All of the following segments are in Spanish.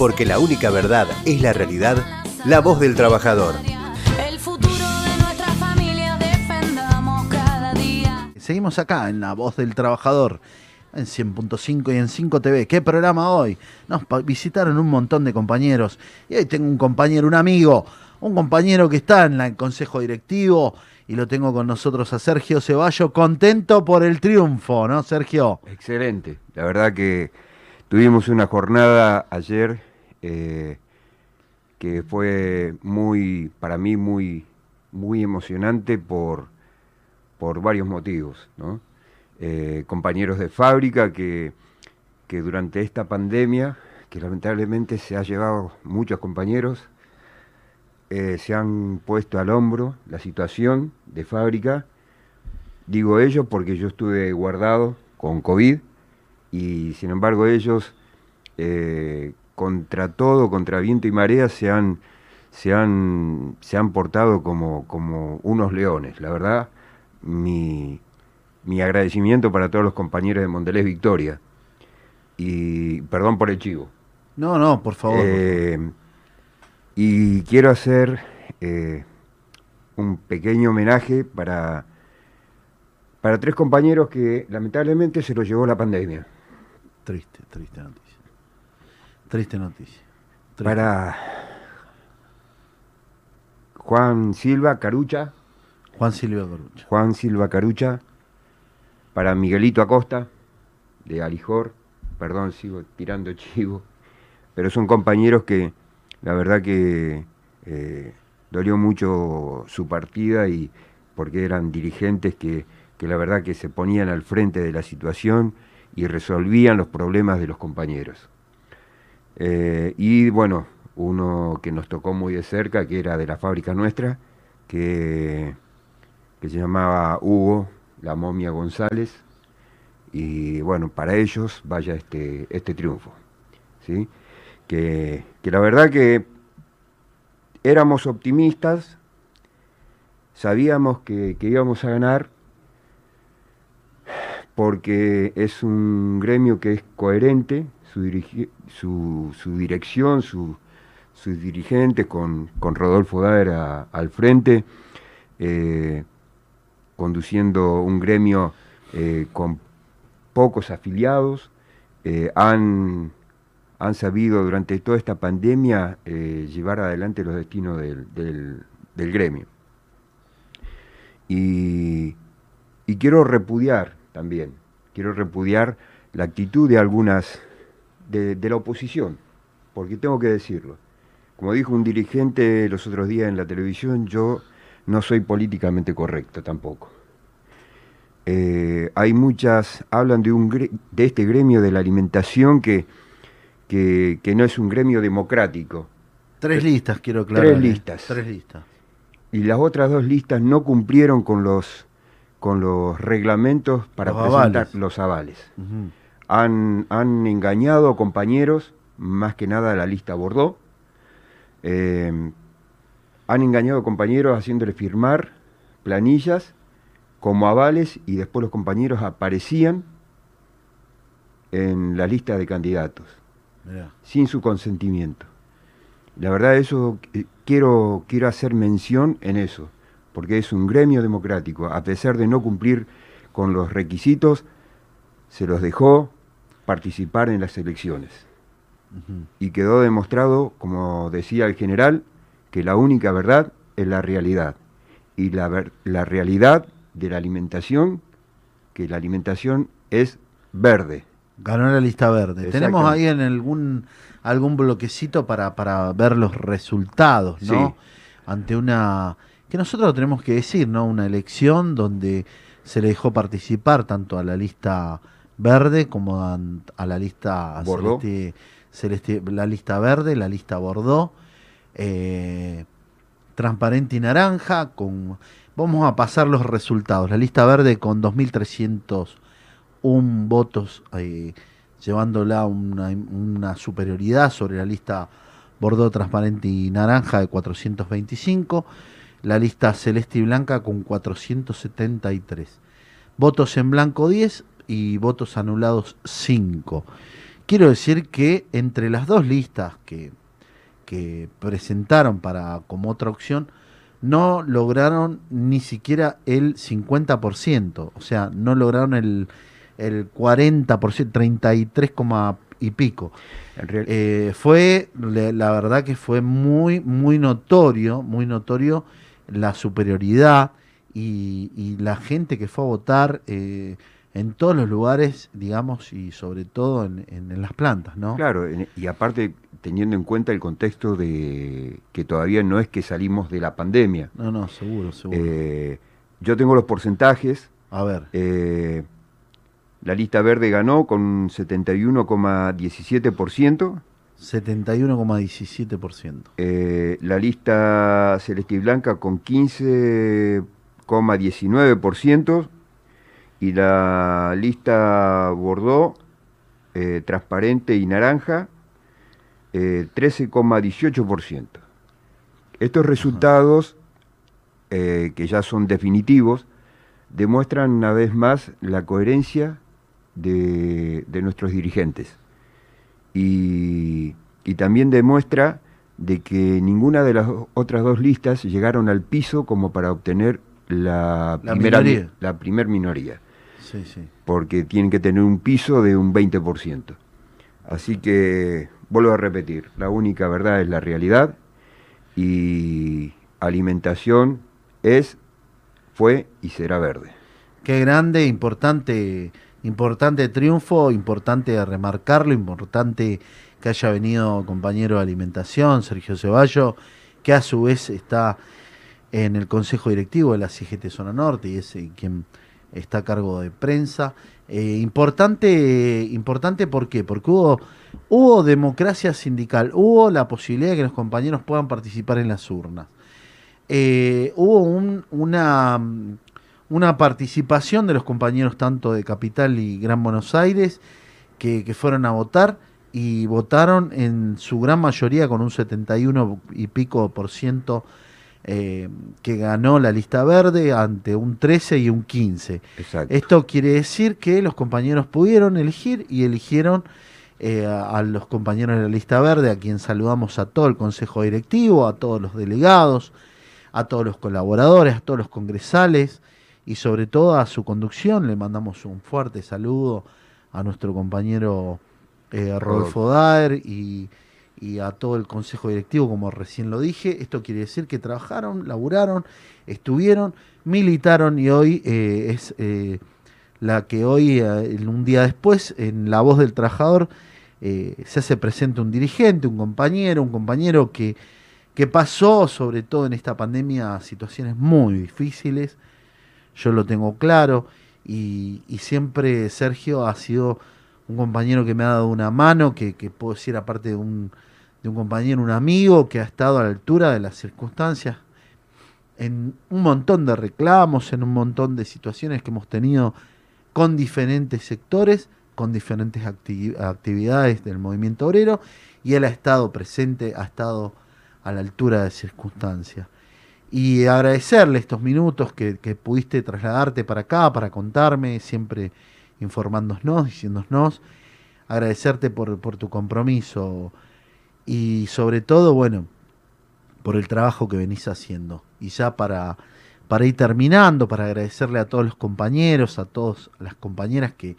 porque la única verdad es la realidad, la voz del trabajador. El futuro de nuestra familia defendamos cada día. Seguimos acá en La Voz del Trabajador, en 100.5 y en 5 TV. ¿Qué programa hoy? Nos visitaron un montón de compañeros. Y hoy tengo un compañero, un amigo, un compañero que está en la- el consejo directivo. Y lo tengo con nosotros a Sergio Ceballo, contento por el triunfo, ¿no, Sergio? Excelente. La verdad que tuvimos una jornada ayer eh, que fue muy, para mí, muy, muy emocionante por, por varios motivos. Eh, compañeros de fábrica que, que durante esta pandemia, que lamentablemente se ha llevado muchos compañeros, eh, se han puesto al hombro la situación de fábrica. Digo ellos porque yo estuve guardado con COVID y sin embargo ellos, contra todo, contra viento y marea, se han, se han, se han portado como, como unos leones. La verdad, mi, mi agradecimiento para todos los compañeros de Mondelez Victoria. Y perdón por el chivo. No, no, por favor. Eh, y quiero hacer eh, un pequeño homenaje para, para tres compañeros que lamentablemente se los llevó la pandemia. Triste, triste noticia. Triste noticia. Triste. Para Juan Silva Carucha, Juan Silvio Corucha. Juan Silva Carucha, para Miguelito Acosta, de Alijor, perdón, sigo tirando chivo, pero son compañeros que la verdad que eh, dolió mucho su partida y porque eran dirigentes que, que la verdad que se ponían al frente de la situación y resolvían los problemas de los compañeros. Eh, y bueno, uno que nos tocó muy de cerca, que era de la fábrica nuestra, que, que se llamaba Hugo, la momia González, y bueno, para ellos vaya este, este triunfo. ¿sí? Que, que la verdad que éramos optimistas, sabíamos que, que íbamos a ganar, porque es un gremio que es coherente, su, su, su dirección, su- sus dirigentes, con, con Rodolfo Daer al frente, eh, conduciendo un gremio eh, con pocos afiliados, eh, han, han sabido durante toda esta pandemia llevar adelante los destinos del, del- del gremio. Y, y quiero repudiar también, quiero repudiar la actitud de algunas de, de la oposición, porque tengo que decirlo. Como dijo un dirigente los otros días en la televisión, yo no soy políticamente correcto tampoco. Eh, hay muchas, hablan de, un, de este gremio de la alimentación que, que, que no es un gremio democrático. Tres listas, quiero aclarar. Tres ¿eh? listas. Tres listas. y las otras dos listas no cumplieron con los con los reglamentos para Los presentar avales. los avales. Han, han engañado a compañeros, más que nada a la lista Bordeaux. Eh, han engañado a compañeros haciéndoles firmar planillas como avales y después los compañeros aparecían en la lista de candidatos Mirá. sin su consentimiento. La verdad eso eh, quiero quiero hacer mención en eso, porque es un gremio democrático, a pesar de no cumplir con los requisitos, se los dejó participar en las elecciones. Y quedó demostrado, como decía el general, que la única verdad es la realidad. Y la, la realidad de la alimentación, que la alimentación es verde. Ganó la lista verde. Tenemos ahí en algún algún bloquecito para, para ver los resultados, ¿no? Sí. Ante una que nosotros lo tenemos que decir, ¿no? Una elección donde se le dejó participar tanto a la lista verde como a, a la lista celeste- la lista verde, la lista Bordeaux, eh, transparente y naranja. Con, vamos a pasar los resultados. La lista verde con 2.301 votos, eh, llevándola una, una superioridad sobre la lista Bordeaux transparente y naranja de 425. La lista celeste y blanca con 473. Votos en blanco 10 y votos anulados 5. quiero decir que entre las dos listas que, que presentaron para como otra opción, no lograron ni siquiera el 50%, o sea, no lograron el, el 40%, 33, coma y pico. Eh, fue, la verdad que fue muy, muy notorio, muy notorio la superioridad y, y la gente que fue a votar eh, en todos los lugares, digamos, y sobre todo en, en- en las plantas, ¿no? Claro, y aparte teniendo en cuenta el contexto de que todavía no es que salimos de la pandemia. No, no, seguro, seguro. Eh, yo tengo los porcentajes. a ver, eh, la lista verde ganó con un 71,17%. 71,17%. eh, la lista celeste y blanca con 15,19%. Y la lista Bordeaux, eh, transparente y naranja, eh, 13,18%. Estos resultados, eh, que ya son definitivos, demuestran una vez más la coherencia de, de nuestros dirigentes. Y, y también demuestra de que ninguna de las otras dos listas llegaron al piso como para obtener la, La primera, minoría. la primer minoría Sí, sí. porque tienen que tener un piso de un 20%. Así que, vuelvo a repetir, la única verdad es la realidad y alimentación es, fue y será verde. Qué grande, importante, importante triunfo, importante remarcarlo, importante que haya venido compañero de alimentación, Sergio Ceballo, que a su vez está en el consejo directivo de la CGT Zona Norte y es eh, quien está a cargo de prensa. Eh, importante, importante ¿por qué? Porque hubo, hubo democracia sindical, hubo la posibilidad de que los compañeros puedan participar en las urnas. Eh, hubo un- una, una participación de los compañeros tanto de Capital y Gran Buenos Aires que, que fueron a votar y votaron en su gran mayoría con un 71 y pico por ciento eh, que ganó la lista verde ante un 13 y un 15. Exacto. Esto quiere decir que los compañeros pudieron elegir y eligieron eh, a, a los compañeros de la lista verde, a quien saludamos a todo el consejo directivo, a todos los delegados, a todos los colaboradores, a todos los congresales y sobre todo a su conducción. Le mandamos un fuerte saludo a nuestro compañero eh, Rodolfo Daer y, y a todo el consejo directivo, como recién lo dije. Esto quiere decir que trabajaron, laburaron, estuvieron, militaron y hoy eh, es eh, la que hoy, eh, un día después, en La Voz del Trabajador, eh, se hace presente un dirigente, un compañero, un compañero que, que pasó, sobre todo en esta pandemia, situaciones muy difíciles. Yo lo tengo claro y, y siempre Sergio ha sido un compañero que me ha dado una mano, que, que puedo decir aparte de un, de un compañero, un amigo que ha estado a la altura de las circunstancias en un montón de reclamos, en un montón de situaciones que hemos tenido con diferentes sectores, con diferentes acti- actividades del movimiento obrero, y él ha estado presente, ha estado a la altura de circunstancias. Y agradecerle estos minutos que, pudiste trasladarte para acá, para contarme, siempre informándonos, diciéndonos, agradecerte por tu compromiso y sobre todo, bueno, por el trabajo que venís haciendo. Y ya para, para ir terminando, para agradecerle a todos los compañeros, a todas las compañeras que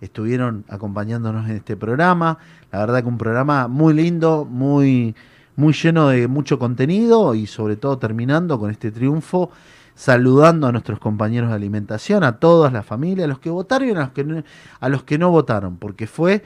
estuvieron acompañándonos en este programa. La verdad que un programa muy lindo, muy, muy lleno de mucho contenido y sobre todo terminando con este triunfo, saludando a nuestros compañeros de alimentación, a todas las familias, a los que votaron y a los que no, a los que no votaron, porque fue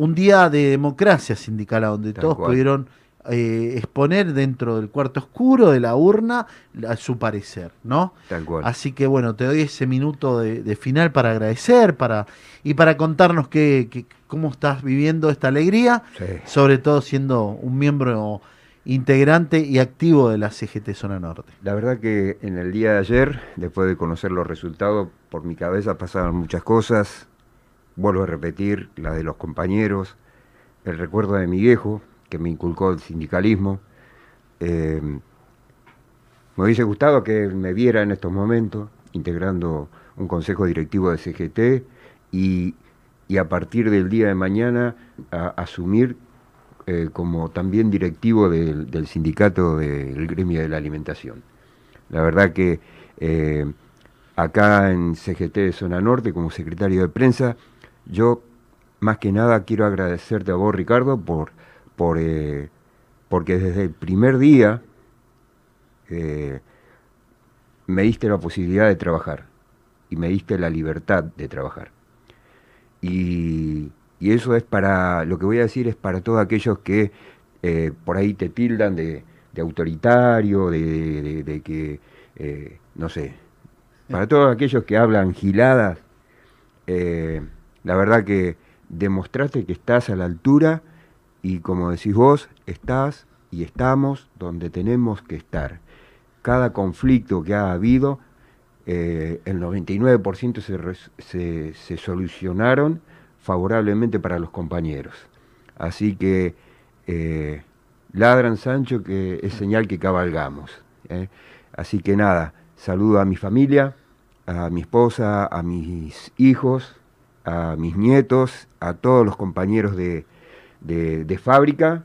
un día de democracia sindical a donde Tal todos cual. pudieron eh, exponer dentro del cuarto oscuro de la urna la- su parecer, ¿no? Tal cual. Así que bueno, te doy ese minuto de, de final para agradecer para, y para contarnos qué, qué- cómo estás viviendo esta alegría, Sí. sobre todo siendo un miembro integrante y activo de la CGT Zona Norte. La verdad que en el día de ayer, después de conocer los resultados, por mi cabeza pasaban muchas cosas. Vuelvo a repetir, la de los compañeros, el recuerdo de mi viejo, que me inculcó el sindicalismo. Eh, me hubiese gustado que me viera en estos momentos, integrando un consejo directivo de CGT y, a partir del día de mañana a- asumir eh, como también directivo del, del sindicato del gremio de la alimentación. La verdad que eh, acá en CGT de Zona Norte, como secretario de prensa, yo más que nada quiero agradecerte a vos, Ricardo, por, por, eh, porque desde el primer día eh, me diste la posibilidad de trabajar y me diste la libertad de trabajar. Y, y eso es para, lo que voy a decir es para todos aquellos que eh, por ahí te tildan de, autoritario, de, que, no sé, para todos aquellos que hablan giladas, la verdad que demostraste que estás a la altura y como decís vos, estás y estamos donde tenemos que estar. Cada conflicto que ha habido, eh, el 99% se, se solucionaron favorablemente para los compañeros. Así que eh, ladran Sancho que es señal que cabalgamos. ¿eh? Así que nada, saludo a mi familia, a mi esposa, a mis hijos, a mis nietos, a todos los compañeros de, de- de fábrica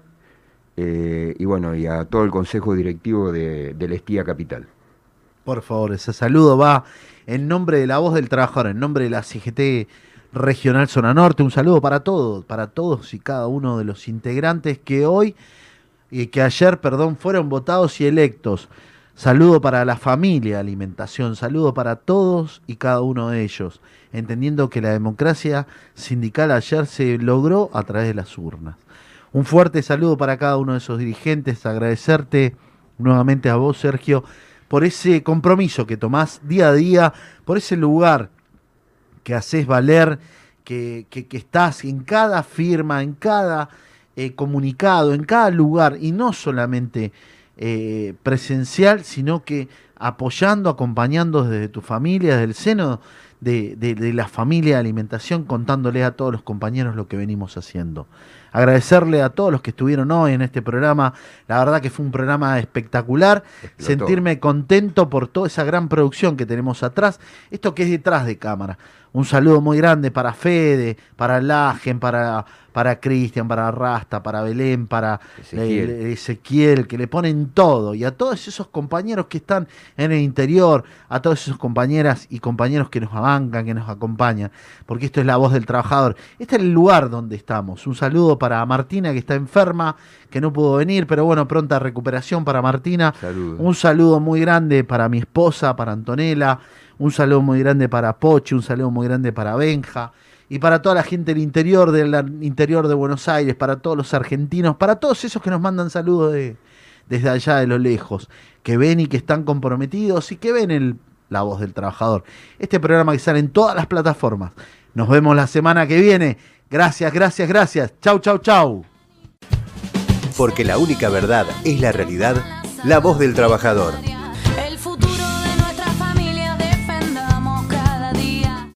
eh, y bueno, y a todo el consejo directivo de, del Estía Capital. Por favor, ese saludo va en nombre de la voz del trabajador, en nombre de la CGT Regional Zona Norte. Un saludo para todos, para todos y cada uno de los integrantes que hoy y que ayer, perdón, fueron votados y electos. Saludo para la familia Alimentación, saludo para todos y cada uno de ellos, entendiendo que la democracia sindical ayer se logró a través de las urnas. Un fuerte saludo para cada uno de esos dirigentes, agradecerte nuevamente a vos, Sergio, por ese compromiso que tomás día a día, por ese lugar que haces valer, que, que- que estás en cada firma, en cada eh, comunicado, en cada lugar, y no solamente eh, presencial, sino que apoyando, acompañando desde tu familia, desde el seno de, de- de la familia de alimentación, contándole a todos los compañeros lo que venimos haciendo. Agradecerle a todos los que estuvieron hoy en este programa, la verdad que fue un programa espectacular, Explotó. sentirme contento por toda esa gran producción que tenemos atrás, esto que es detrás de cámara. Un saludo muy grande para Fede, para Lagen, para, para Cristian, para Rasta, para Belén, para Ezequiel. eh, Ezequiel, que le ponen todo, y a todos esos compañeros que están en el interior, a todas esas compañeras y compañeros que nos bancan, que nos acompañan, porque esto es la voz del trabajador. Este es el lugar donde estamos. Un saludo para Martina, que está enferma, que no pudo venir, pero bueno, pronta recuperación para Martina. Saludos. Un saludo muy grande para mi esposa, para Antonella. Un saludo muy grande para Pochi, un saludo muy grande para Benja. Y para toda la gente del interior, del interior de Buenos Aires, para todos los argentinos, para todos esos que nos mandan saludos de- desde allá de lo lejos, que ven y que están comprometidos y que ven el- la voz del trabajador. Este programa que sale en todas las plataformas. Nos vemos la semana que viene. Gracias, gracias, gracias. Chau, chau, chau. Porque la única verdad es la realidad, la voz del trabajador.